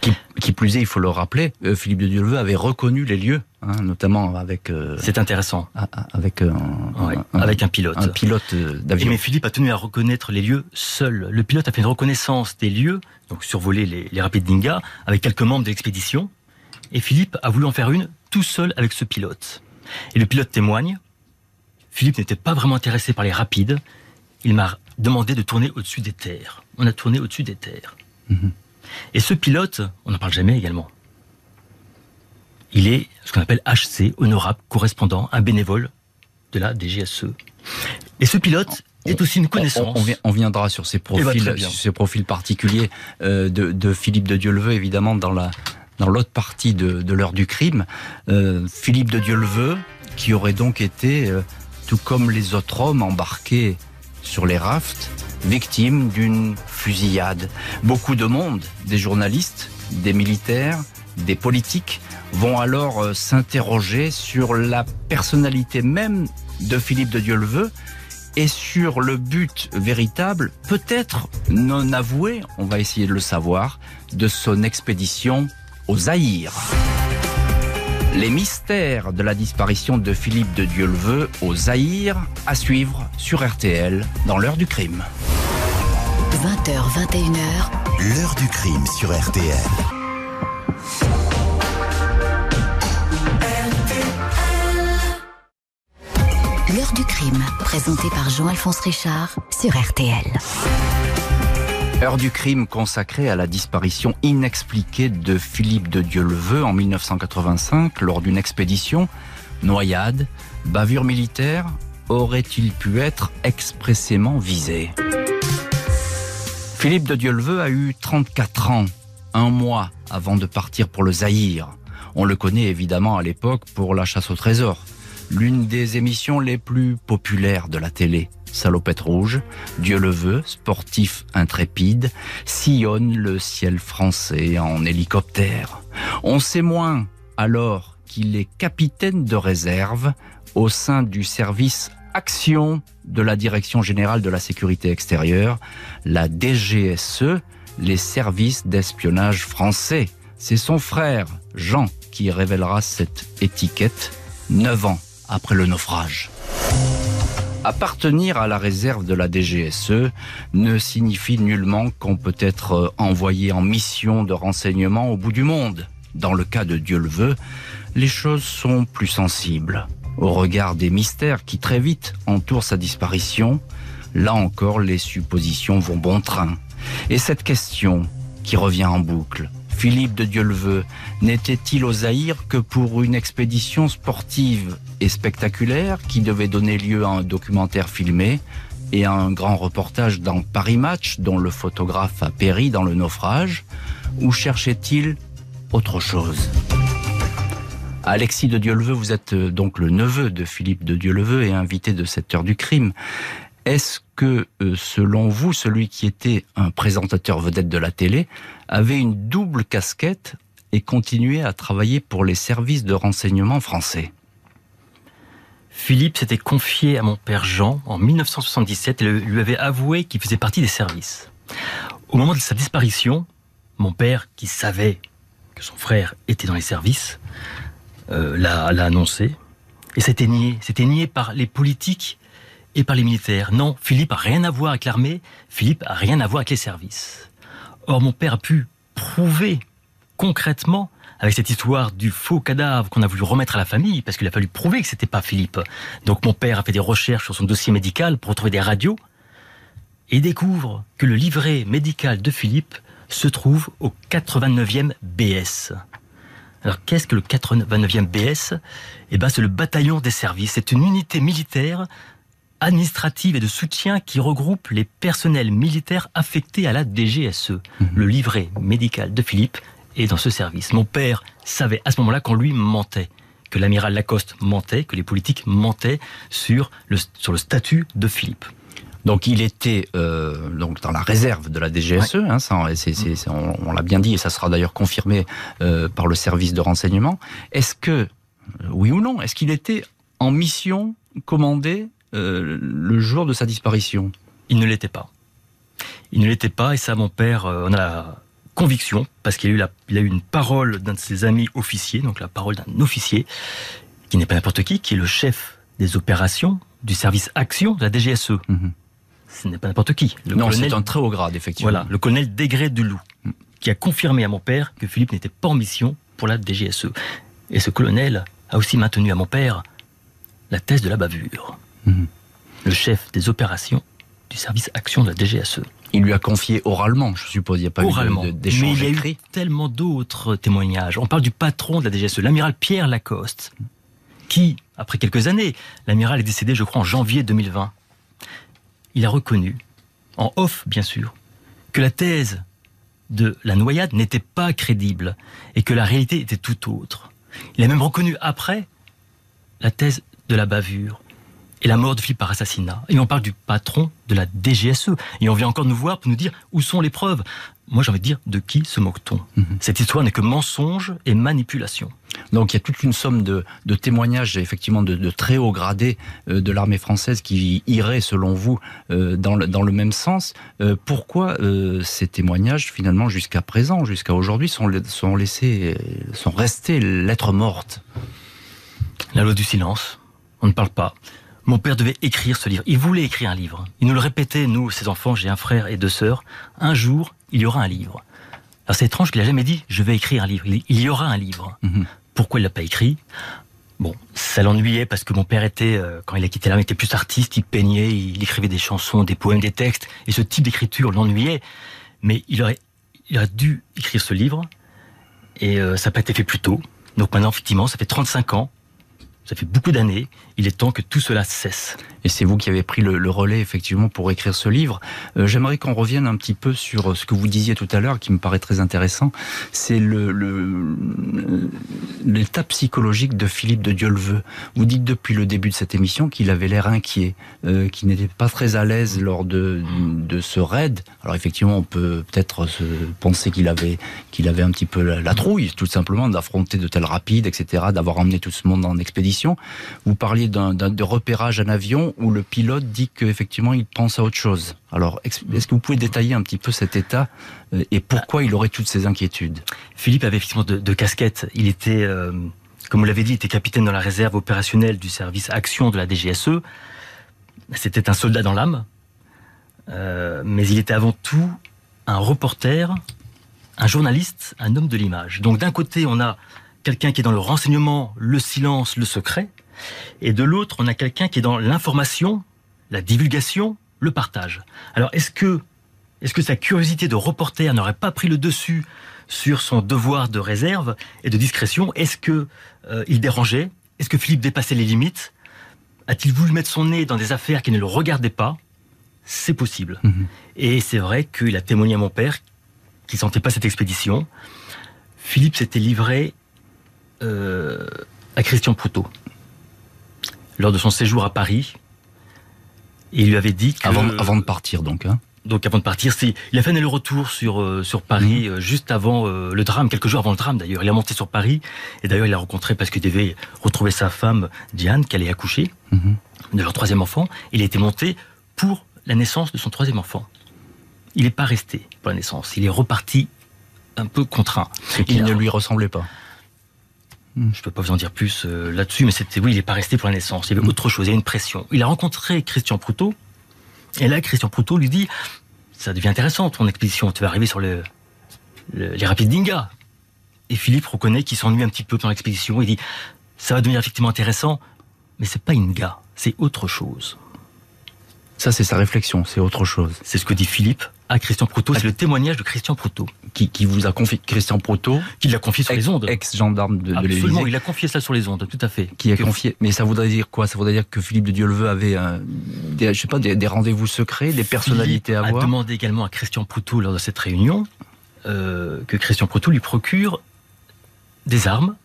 Qui, qui plus est, il faut le rappeler, euh, Philippe de Dieu-le-Veut avait reconnu les lieux, hein, notamment avec euh, C'est intéressant, avec euh, un, ouais, un- avec un pilote. un pilote d'avion. mais Philippe a tenu à reconnaître les lieux seul. Le pilote a fait une reconnaissance des lieux, donc survoler les, les rapides d'Inga, avec quelques membres de l'expédition. Et Philippe a voulu en faire une tout seul avec ce pilote. Et le pilote témoigne, Philippe n'était pas vraiment intéressé par les rapides. Il m'a demandé de tourner au-dessus des terres. On a tourné au-dessus des terres. Mhm. Et ce pilote, on n'en parle jamais également. Il est ce qu'on appelle HC, honorable correspondant, un bénévole de la DGSE. Et ce pilote est aussi une connaissance. On, on vi- on viendra sur ces Eh ben, profils, très bien. sur ces profils particuliers euh, de, de Philippe de Dieu-le-Veut, évidemment, dans la dans l'autre partie de, de l'heure du crime. Euh, Philippe de Dieu-le-Veut, qui aurait donc été, euh, tout comme les autres hommes embarqués sur les rafts, victime d'une fusillade. Beaucoup de monde, des journalistes, des militaires, des politiques, vont alors euh, s'interroger sur la personnalité même de Philippe de Dieu-le-Veut et sur le but véritable, peut-être non avoué, on va essayer de le savoir, de son expédition au Zaïre. Les mystères de la disparition de Philippe de Dieu-le-Veut au Zaïre, à suivre sur RTL dans l'heure du crime. 20h, 21h, L'heure du crime sur RTL. l'heure du crime, présenté par Jean-Alphonse Richard sur RTL. Heure du crime consacrée à la disparition inexpliquée de Philippe de Dieu-le-Veut en 1985 lors d'une expédition. Noyade, bavure militaire, aurait-il pu être expressément visé? Philippe de Dieu-le-Veut a eu 34 ans, un mois avant de partir pour le Zaïre. On le connaît évidemment à l'époque pour La chasse au trésor, l'une des émissions les plus populaires de la télé. Salopette rouge, Dieu le veut, sportif intrépide, sillonne le ciel français en hélicoptère. On sait moins alors qu'il est capitaine de réserve au sein du service Action de la Direction générale de la sécurité extérieure, la DGSE, les services d'espionnage français. C'est son frère, Jean, qui révélera cette étiquette neuf ans après le naufrage. Appartenir à la réserve de la DGSE ne signifie nullement qu'on peut être euh, envoyé en mission de renseignement au bout du monde. Dans le cas de Dieu le veut, les choses sont plus sensibles. Au regard des mystères qui très vite entourent sa disparition, là encore les suppositions vont bon train. Et cette question qui revient en boucle, Philippe de Dieuleveux n'était-il au Zaïre que pour une expédition sportive et spectaculaire qui devait donner lieu à un documentaire filmé et à un grand reportage dans Paris Match dont le photographe a péri dans le naufrage Ou cherchait-il autre chose? Alexis de Dieuleveux, vous êtes euh, donc le neveu de Philippe de Dieuleveux et invité de cette heure du crime. Est-ce que, euh, selon vous, celui qui était un présentateur vedette de la télé avait une double casquette et continuait à travailler pour les services de renseignement français Philippe s'était confié à mon père Jean en 1977 et lui avait avoué qu'il faisait partie des services. Au moment de sa disparition, mon père, qui savait que son frère était dans les services, euh, l'a annoncé. Et c'était nié. C'était nié par les politiques et par les militaires. Non, Philippe a rien à voir avec l'armée, Philippe a rien à voir avec les services. Or, mon père a pu prouver concrètement avec cette histoire du faux cadavre qu'on a voulu remettre à la famille, parce qu'il a fallu prouver que c'était pas Philippe. Donc mon père a fait des recherches sur son dossier médical pour retrouver des radios, et découvre que le livret médical de Philippe se trouve au 89e BS. Alors qu'est-ce que le 89e BS Eh ben c'est le bataillon des services. C'est une unité militaire administrative et de soutien qui regroupe les personnels militaires affectés à la DGSE. Mhm. Le livret médical de Philippe est dans ce service. Mon père savait à ce moment-là qu'on lui mentait que l'amiral Lacoste mentait, que les politiques mentaient sur le, sur le statut de Philippe. Donc il était euh, donc dans la réserve de la DGSE, hein, on, l'a bien dit et ça sera d'ailleurs confirmé euh, par le service de renseignement. Est-ce que, euh, oui ou non, est-ce qu'il était en mission commandée le jour de sa disparition Il ne l'était pas. Il ne l'était pas et ça mon père on a la conviction parce qu'il a eu la, il a eu une parole d'un de ses amis officiers, donc la parole d'un officier qui n'est pas n'importe qui, qui est le chef des opérations du service action de la DGSE. Mhm ce n'est pas n'importe qui. Le non, c'est un très haut grade, effectivement. Voilà, le colonel Degré de Loup, qui a confirmé à mon père que Philippe n'était pas en mission pour la DGSE. Et ce colonel a aussi maintenu à mon père la thèse de la bavure. Le chef des opérations du service action de la DGSE. Il lui a confié oralement, je suppose, il n'y a pas eu d'échange Mais il y a eu tellement d'autres témoignages. On parle du patron de la DGSE, l'amiral Pierre Lacoste, qui, après quelques années, l'amiral est décédé, je crois, en janvier 2020 il a reconnu, en off bien sûr, que la thèse de la noyade n'était pas crédible et que la réalité était tout autre. Il a même reconnu après la thèse de la bavure et la mort de Philippe par assassinat. Et on parle du patron de la DGSE. Et on vient encore nous voir pour nous dire où sont les preuves. Moi, j'ai envie de dire, de qui se moque-t-on mhm. Cette histoire n'est que mensonge et manipulation. Donc il y a toute une somme de, témoignages, effectivement, de, très haut gradés euh, de l'armée française qui iraient, selon vous, euh, dans, le, dans le même sens. Euh, pourquoi ces témoignages, finalement, jusqu'à présent, jusqu'à aujourd'hui, sont, sont laissés, sont restés lettres mortes? La loi du silence. On ne parle pas. Mon père devait écrire ce livre. Il voulait écrire un livre. Il nous le répétait, nous, ses enfants, j'ai un frère et deux sœurs. Un jour, il y aura un livre. Alors c'est étrange qu'il a jamais dit je vais écrire un livre. Il y aura un livre. Mhm. Pourquoi il l'a pas écrit? Bon, ça l'ennuyait parce que mon père était, euh, quand il a quitté l'armée, était plus artiste. Il peignait, il écrivait des chansons, des poèmes, des textes, et ce type d'écriture l'ennuyait. Mais il aurait, il aurait dû écrire ce livre, et euh, ça n'a pas été fait plus tôt. Donc maintenant, effectivement, ça fait 35 ans ça fait beaucoup d'années. Il est temps que tout cela cesse. Et c'est vous qui avez pris le, relais effectivement pour écrire ce livre. Euh, j'aimerais qu'on revienne un petit peu sur ce que vous disiez tout à l'heure, qui me paraît très intéressant. C'est le, l'état psychologique de Philippe de Dieuleveux. Vous dites depuis le début de cette émission qu'il avait l'air inquiet, euh, qu'il n'était pas très à l'aise lors de, ce raid. Alors effectivement, on peut peut-être se penser qu'il avait qu'il avait un petit peu la, la trouille, tout simplement, d'affronter de tels rapides, etc., d'avoir emmené tout ce monde en expédition vous parliez d'un de repérage en avion où le pilote dit qu'effectivement il pense à autre chose. Alors, est-ce que vous pouvez détailler un petit peu cet état euh, et pourquoi il aurait toutes ces inquiétudes? Philippe avait effectivement de, casquettes. Il était, euh, comme vous l'avez dit, il était capitaine dans la réserve opérationnelle du service action de la DGSE. C'était un soldat dans l'âme, euh, mais il était avant tout un reporter, un journaliste, un homme de l'image. Donc d'un côté, on a quelqu'un qui est dans le renseignement, le silence, le secret, et de l'autre, on a quelqu'un qui est dans l'information, la divulgation, le partage. Alors est-ce que, est-ce que sa curiosité de reporter n'aurait pas pris le dessus sur son devoir de réserve et de discrétion? Est-ce que euh, il dérangeait? Est-ce que Philippe dépassait les limites? A-t-il voulu mettre son nez dans des affaires qui ne le regardaient pas? C'est possible. Mhm. Et c'est vrai qu'il a témoigné à mon père qu'il sentait pas cette expédition. Philippe s'était livré euh, à Christian Proutot lors de son séjour à Paris. Et il lui avait dit que... Avant, avant de partir, donc. Hein. Donc avant de partir, il a fait un aller-retour sur euh, sur Paris euh, juste avant euh, le drame, quelques jours avant le drame d'ailleurs. Il est monté sur Paris et d'ailleurs il l'a rencontré parce qu'il devait retrouver sa femme Diane, qu'elle allait accoucher Mhm. de leur troisième enfant. Il a été monté pour la naissance de son troisième enfant. Il n'est pas resté pour la naissance. Il est reparti un peu contraint. Il a- ne lui ressemblait pas. Je peux pas vous en dire plus euh, là-dessus, mais c'était oui, il est pas resté pour la naissance. Il y avait autre chose, il y a une pression. Il a rencontré Christian Proutot, et là, Christian Proutot lui dit ça devient intéressant ton expédition. Tu vas arriver sur le, le- les rapides d'Inga. Et Philippe reconnaît qu'il s'ennuie un petit peu pendant l'expédition. Il dit ça va devenir effectivement intéressant, mais c'est pas Inga, c'est autre chose. Ça, c'est sa réflexion, c'est autre chose. C'est ce que dit Philippe à Christian Proutot. C'est le témoignage de Christian Proutot, Qui, qui vous a confié Christian Proto, qui l'a confié sur les ondes. ex-gendarme de, de Absolument, il a confié ça sur les ondes, tout à fait. qui a Que- confié. Mais ça voudrait dire quoi? Ça voudrait dire que Philippe de Dieuleveux avait, euh, des, je sais pas, des, des rendez-vous secrets, des personnalités Philippe à a voir? demandé également à Christian Proutot lors de cette réunion euh, que Christian Proutot lui procure des armes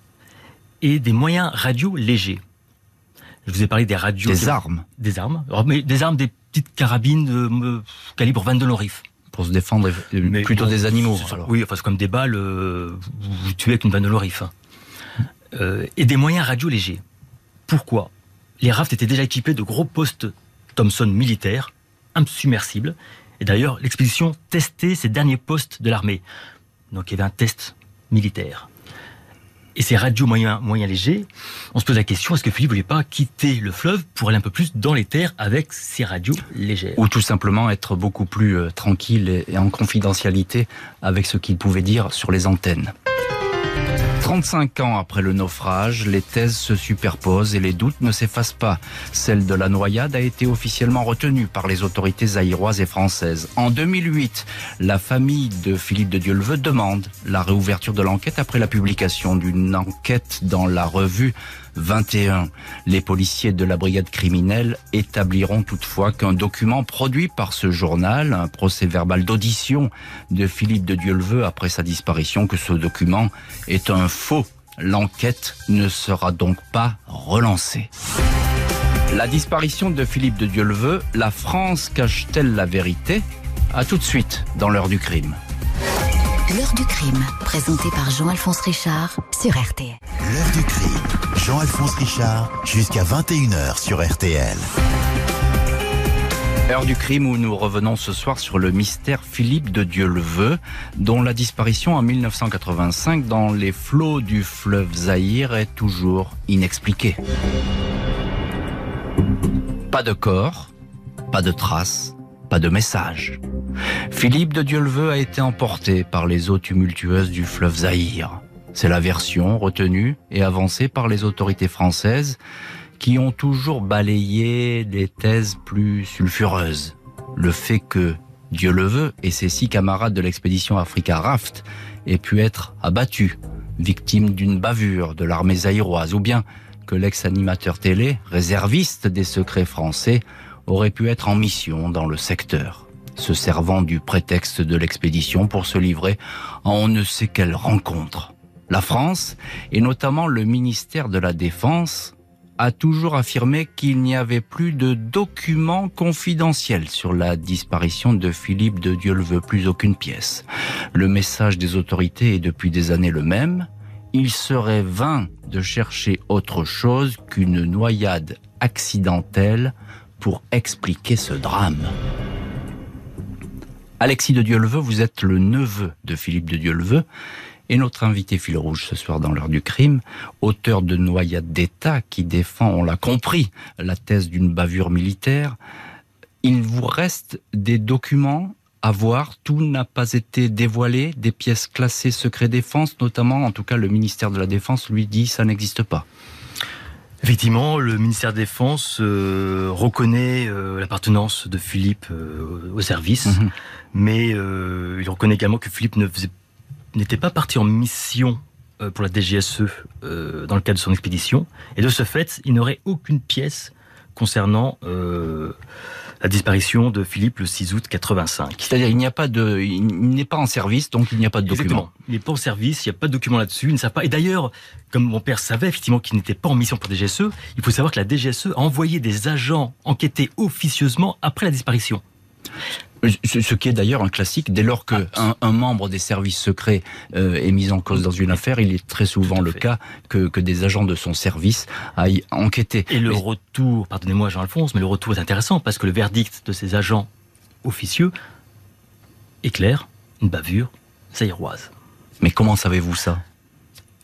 et des moyens radio légers. Je vous ai parlé des radios. Des armes? Des armes. Alors, mais des armes, des petites carabines de me- calibre 22 long rifle. Pour se défendre, Mais plutôt bon, des animaux. alors. Oui, enfin, c'est comme des balles, euh, vous, vous tuez avec une balle de l'orif. Euh, et des moyens radio légers. Pourquoi? Les rafts étaient déjà équipés de gros postes Thomson militaires, insubmersibles. Et d'ailleurs, l'expédition testait ces derniers postes de l'armée. Donc il y avait un test militaire. Et ces radios moyens, moyens légers, on se pose la question, est-ce que Philippe voulait pas quitter le fleuve pour aller un peu plus dans les terres avec ces radios légères? Ou tout simplement être beaucoup plus euh, tranquille et en confidentialité avec ce qu'il pouvait dire sur les antennes. 35 ans après le naufrage, les thèses se superposent et les doutes ne s'effacent pas. Celle de la noyade a été officiellement retenue par les autorités zaïroises et françaises. En 2008, la famille de Philippe de Dieuleveux demande la réouverture de l'enquête après la publication d'une enquête dans la revue 21. Les policiers de la brigade criminelle établiront toutefois qu'un document produit par ce journal, un procès verbal d'audition de Philippe de Dieuleveux après sa disparition, que ce document est un faux. L'enquête ne sera donc pas relancée. La disparition de Philippe de Dieuleveux, la France cache-t-elle la vérité? À tout de suite dans l'heure du crime. L'heure du crime, présenté par Jean-Alphonse Richard sur RTL. L'heure du crime. Jean-Alphonse Richard, jusqu'à 21h sur RTL. Heure du crime où nous revenons ce soir sur le mystère Philippe de Dieuleveux, dont la disparition en 1985 dans les flots du fleuve Zaïre est toujours inexpliquée. Pas de corps, pas de traces, pas de message. Philippe de Dieuleveux a été emporté par les eaux tumultueuses du fleuve Zaïre. C'est la version retenue et avancée par les autorités françaises qui ont toujours balayé des thèses plus sulfureuses. Le fait que Dieu le veut et ses six camarades de l'expédition Africa Raft aient pu être abattus, victimes d'une bavure de l'armée zaïroise, ou bien que l'ex-animateur télé, réserviste des secrets français, aurait pu être en mission dans le secteur, se servant du prétexte de l'expédition pour se livrer à on ne sait quelle rencontre. La France, et notamment le ministère de la Défense, a toujours affirmé qu'il n'y avait plus de documents confidentiels sur la disparition de Philippe de Dieuleveux, plus aucune pièce. Le message des autorités est depuis des années le même. Il serait vain de chercher autre chose qu'une noyade accidentelle pour expliquer ce drame. Alexis de Dieuleveux, vous êtes le neveu de Philippe de Dieuleveux Et notre invité fil rouge ce soir dans l'heure du crime, auteur de Noyade d'État qui défend, on l'a compris, la thèse d'une bavure militaire. Il vous reste des documents à voir, tout n'a pas été dévoilé, des pièces classées secret défense, notamment, en tout cas, le ministère de la Défense lui dit ça n'existe pas. Effectivement, le ministère de la Défense euh, reconnaît euh, l'appartenance de Philippe euh, au service, mhm. mais il reconnaît également que Philippe n'était pas parti en mission pour la DGSE dans le cadre de son expédition, et de ce fait, il n'aurait aucune pièce concernant la disparition de Philippe le 6 août 85. C'est-à-dire il n'y a pas de, il n'est pas en service, donc il n'y a pas de document. Il n'est pas en service, il n'y a pas de document là-dessus, il ne savent pas. Et d'ailleurs, comme mon père savait effectivement qu'il n'était pas en mission pour DGSE, il faut savoir que la DGSE a envoyé des agents enquêter officieusement après la disparition. Ce qui est d'ailleurs un classique, dès lors qu'un ah. un membre des services secrets euh, est mis en cause dans une affaire, il est très souvent le cas que, que, des agents de son service aillent enquêter. Et le retour, pardonnez-moi Jean-Alphonse, mais le retour est intéressant parce que le verdict de ces agents officieux est clair, une bavure zaïroise. Mais comment savez-vous ça?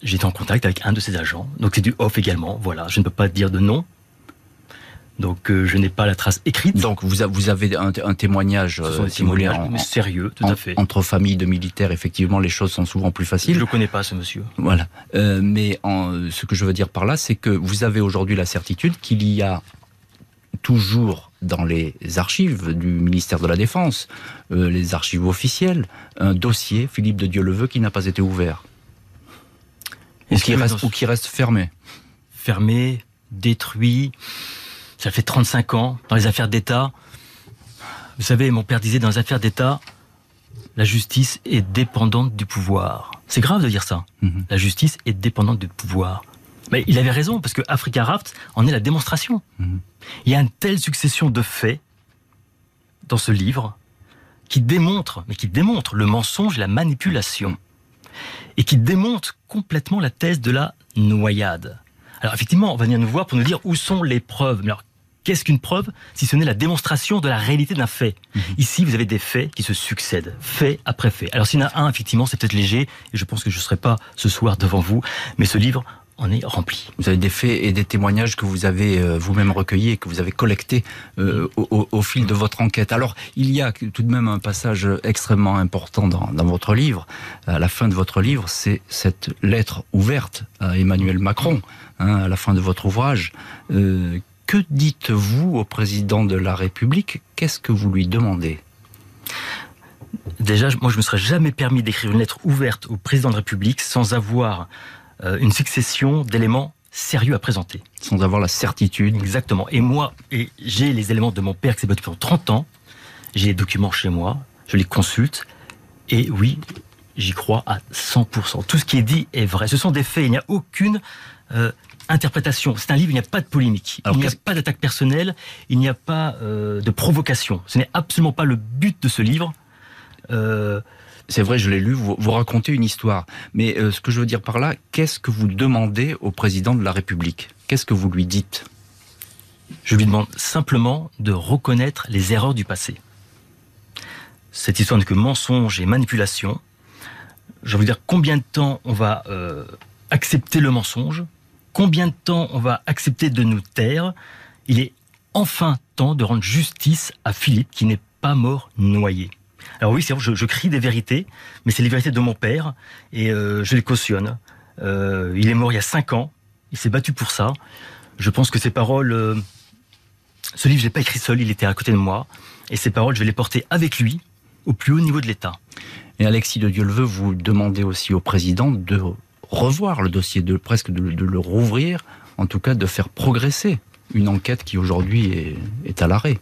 J'étais en contact avec un de ces agents, donc c'est du off également, voilà, je ne peux pas dire de nom, donc euh, je n'ai pas la trace écrite. Donc vous, vous avez un, témoignage euh, sérieux, tout à fait. Entre familles de militaires, effectivement, les choses sont souvent plus faciles. Je ne le connais pas, ce monsieur. Voilà. Euh, mais en, ce que je veux dire par là, c'est que vous avez aujourd'hui la certitude qu'il y a toujours dans les archives du ministère de la Défense, les archives officielles, un dossier, Philippe de Dieu le veut, qui n'a pas été ouvert. Ou qui, reste, ou qui reste fermé. Fermé, détruit. Ça fait 35 ans dans les affaires d'État. Vous savez, mon père disait dans les affaires d'État, la justice est dépendante du pouvoir. C'est grave de dire ça. Mhm. La justice est dépendante du pouvoir. Mais il avait raison, parce que Africa Raft en est la démonstration. Mhm. Il y a une telle succession de faits dans ce livre qui démontre, mais qui démontre le mensonge et la manipulation. Et qui démontre complètement la thèse de la noyade. Alors effectivement, on va venir nous voir pour nous dire où sont les preuves. Mais alors, Qu'est-ce qu'une preuve si ce n'est la démonstration de la réalité d'un fait? Mhm. Ici, vous avez des faits qui se succèdent, fait après fait. Alors s'il y en a un, effectivement, c'est peut-être léger, et je pense que je ne serai pas ce soir devant vous, mais ce livre en est rempli. Vous avez des faits et des témoignages que vous avez euh, vous-même recueillis et que vous avez collectés euh, au, fil de votre enquête. Alors, il y a tout de même un passage extrêmement important dans, votre livre. À la fin de votre livre, c'est cette lettre ouverte à Emmanuel Macron, hein, à la fin de votre ouvrage, euh, que dites-vous au président de la République? Qu'est-ce que vous lui demandez? Déjà, moi, je me serais jamais permis d'écrire une lettre ouverte au président de la République sans avoir euh, une succession d'éléments sérieux à présenter. Sans avoir la certitude. Exactement. Et moi, et j'ai les éléments de mon père qui s'est battu pendant 30 ans. J'ai les documents chez moi. Je les consulte. Et oui, j'y crois à 100%. Tout ce qui est dit est vrai. Ce sont des faits. Il n'y a aucune euh, interprétation. C'est un livre, il n'y a pas de polémique, il n'y a pas d'attaque personnelle, il n'y a pas euh, de provocation. Ce n'est absolument pas le but de ce livre. Euh, c'est vrai, je l'ai lu, vous, racontez une histoire. Mais euh, ce que je veux dire par là, qu'est-ce que vous demandez au président de la République? Qu'est-ce que vous lui dites? Je lui demande simplement de reconnaître les erreurs du passé. Cette histoire n'est que mensonge et manipulation. Je vous dire combien de temps on va accepter le mensonge, Combien de temps on va accepter de nous taire Il est enfin temps de rendre justice à Philippe qui n'est pas mort noyé. Alors oui, c'est vrai, je, crie des vérités, mais c'est les vérités de mon père et euh, je les cautionne. Euh, il est mort il y a cinq ans, il s'est battu pour ça. Je pense que ces paroles, euh, ce livre, je l'ai pas écrit seul, il était à côté de moi, et ces paroles, je vais les porter avec lui au plus haut niveau de l'État. Et Alexis de Dieu le veut, vous demandez aussi au président de revoir le dossier, de presque de, le rouvrir, en tout cas de faire progresser une enquête qui aujourd'hui est, à l'arrêt.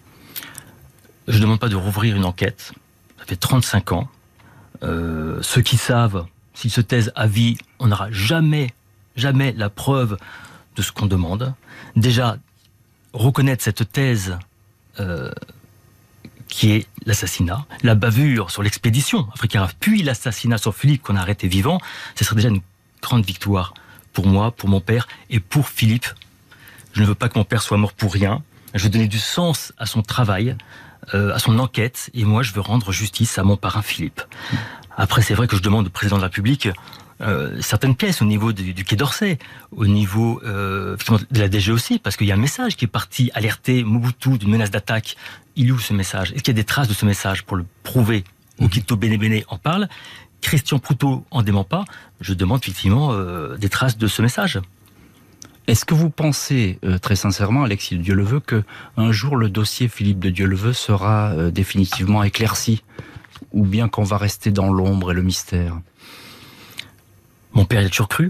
Je ne demande pas de rouvrir une enquête. Ça fait 35 ans. Euh, ceux qui savent, s'ils se taisent à vie, on n'aura jamais, jamais la preuve de ce qu'on demande. Déjà, reconnaître cette thèse euh, qui est l'assassinat, la bavure sur l'expédition africaine, puis l'assassinat sur Philippe qu'on a arrêté vivant, ce serait déjà une grande victoire pour moi, pour mon père et pour Philippe. Je ne veux pas que mon père soit mort pour rien. Je veux donner du sens à son travail, euh, à son enquête, et moi je veux rendre justice à mon parrain Philippe. Après, c'est vrai que je demande au président de la République euh, certaines pièces au niveau du, Quai d'Orsay, au niveau euh, de la DG aussi, parce qu'il y a un message qui est parti alerter Mobutu d'une menace d'attaque. Il est où ce message? Est-ce qu'il y a des traces de ce message pour le prouver mhm. Okito Bene Bene en parle? Christian Proutot en dément pas. Je demande effectivement euh, des traces de ce message. Est-ce que vous pensez très sincèrement, Alexis de Dieu-le-Veut, que un jour le dossier Philippe de Dieu-le-Veut sera définitivement éclairci, ou bien qu'on va rester dans l'ombre et le mystère? Mon père, il a toujours cru.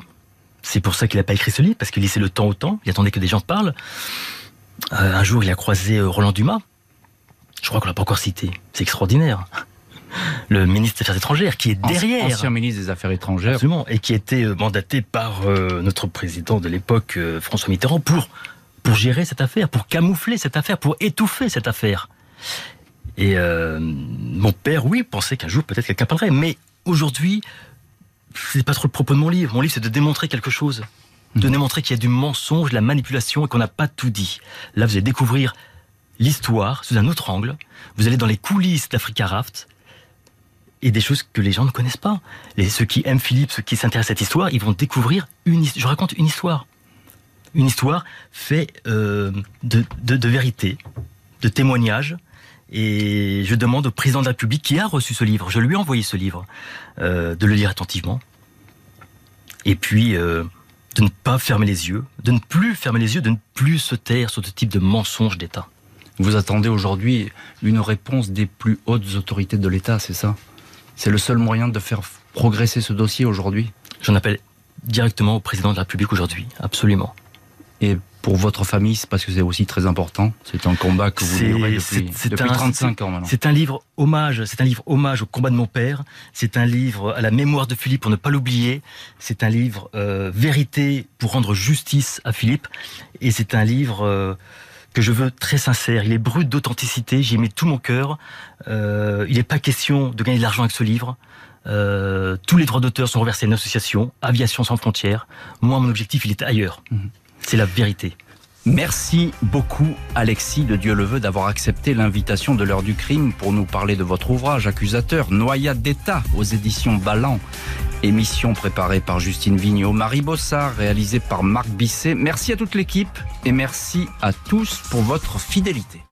C'est pour ça qu'il n'a pas écrit ce livre, parce qu'il laissait le temps au temps. Il attendait que des gens parlent. Euh, un jour, il a croisé euh, Roland Dumas. Je crois qu'on l'a pas encore cité. C'est extraordinaire. Le ministre des Affaires étrangères, qui est derrière. Ancien ministre des Affaires étrangères. Absolument. Et qui était euh, mandaté par notre président de l'époque, François Mitterrand, pour, pour gérer cette affaire, pour camoufler cette affaire, pour étouffer cette affaire. Et mon père, oui, pensait qu'un jour peut-être quelqu'un parlerait. Mais aujourd'hui, c'est pas trop le propos de mon livre. Mon livre, c'est de démontrer quelque chose. De mhm. démontrer qu'il y a du mensonge, de la manipulation et qu'on n'a pas tout dit. Là, vous allez découvrir l'histoire sous un autre angle. Vous allez dans les coulisses d'Africa Raft et des choses que les gens ne connaissent pas. Ceux qui aiment Philippe, ceux qui s'intéressent à cette histoire, ils vont découvrir une Je raconte une histoire. Une histoire faite euh, de vérité, de témoignages, et je demande au président de la République qui a reçu ce livre, je lui ai envoyé ce livre, euh, de le lire attentivement. Et puis euh, de ne pas fermer les yeux, de ne plus fermer les yeux, de ne plus se taire sur ce type de mensonge d'État. Vous attendez aujourd'hui une réponse des plus hautes autorités de l'État, c'est ça? C'est le seul moyen de faire progresser ce dossier aujourd'hui J'en appelle directement au président de la République aujourd'hui, absolument. Et pour votre famille, c'est parce que c'est aussi très important. C'est un combat que vous livrez depuis, depuis 35 ans maintenant. C'est un livre hommage. C'est un livre hommage au combat de mon père. C'est un livre à la mémoire de Philippe pour ne pas l'oublier. C'est un livre euh, vérité pour rendre justice à Philippe. Et c'est un livre euh, que je veux très sincère. Il est brut d'authenticité. J'y mets tout mon cœur. Euh, il n'est pas question de gagner de l'argent avec ce livre. Euh, tous les droits d'auteur sont reversés à une association, Aviation sans frontières. Moi, mon objectif, il est ailleurs. Mhm. C'est la vérité. Merci beaucoup Alexis de Dieu le veut d'avoir accepté l'invitation de l'heure du crime pour nous parler de votre ouvrage accusateur Noyade d'État aux éditions Ballant. Émission préparée par Justine Vignot, Marie Bossard, réalisée par Marc Bisset. Merci à toute l'équipe et merci à tous pour votre fidélité.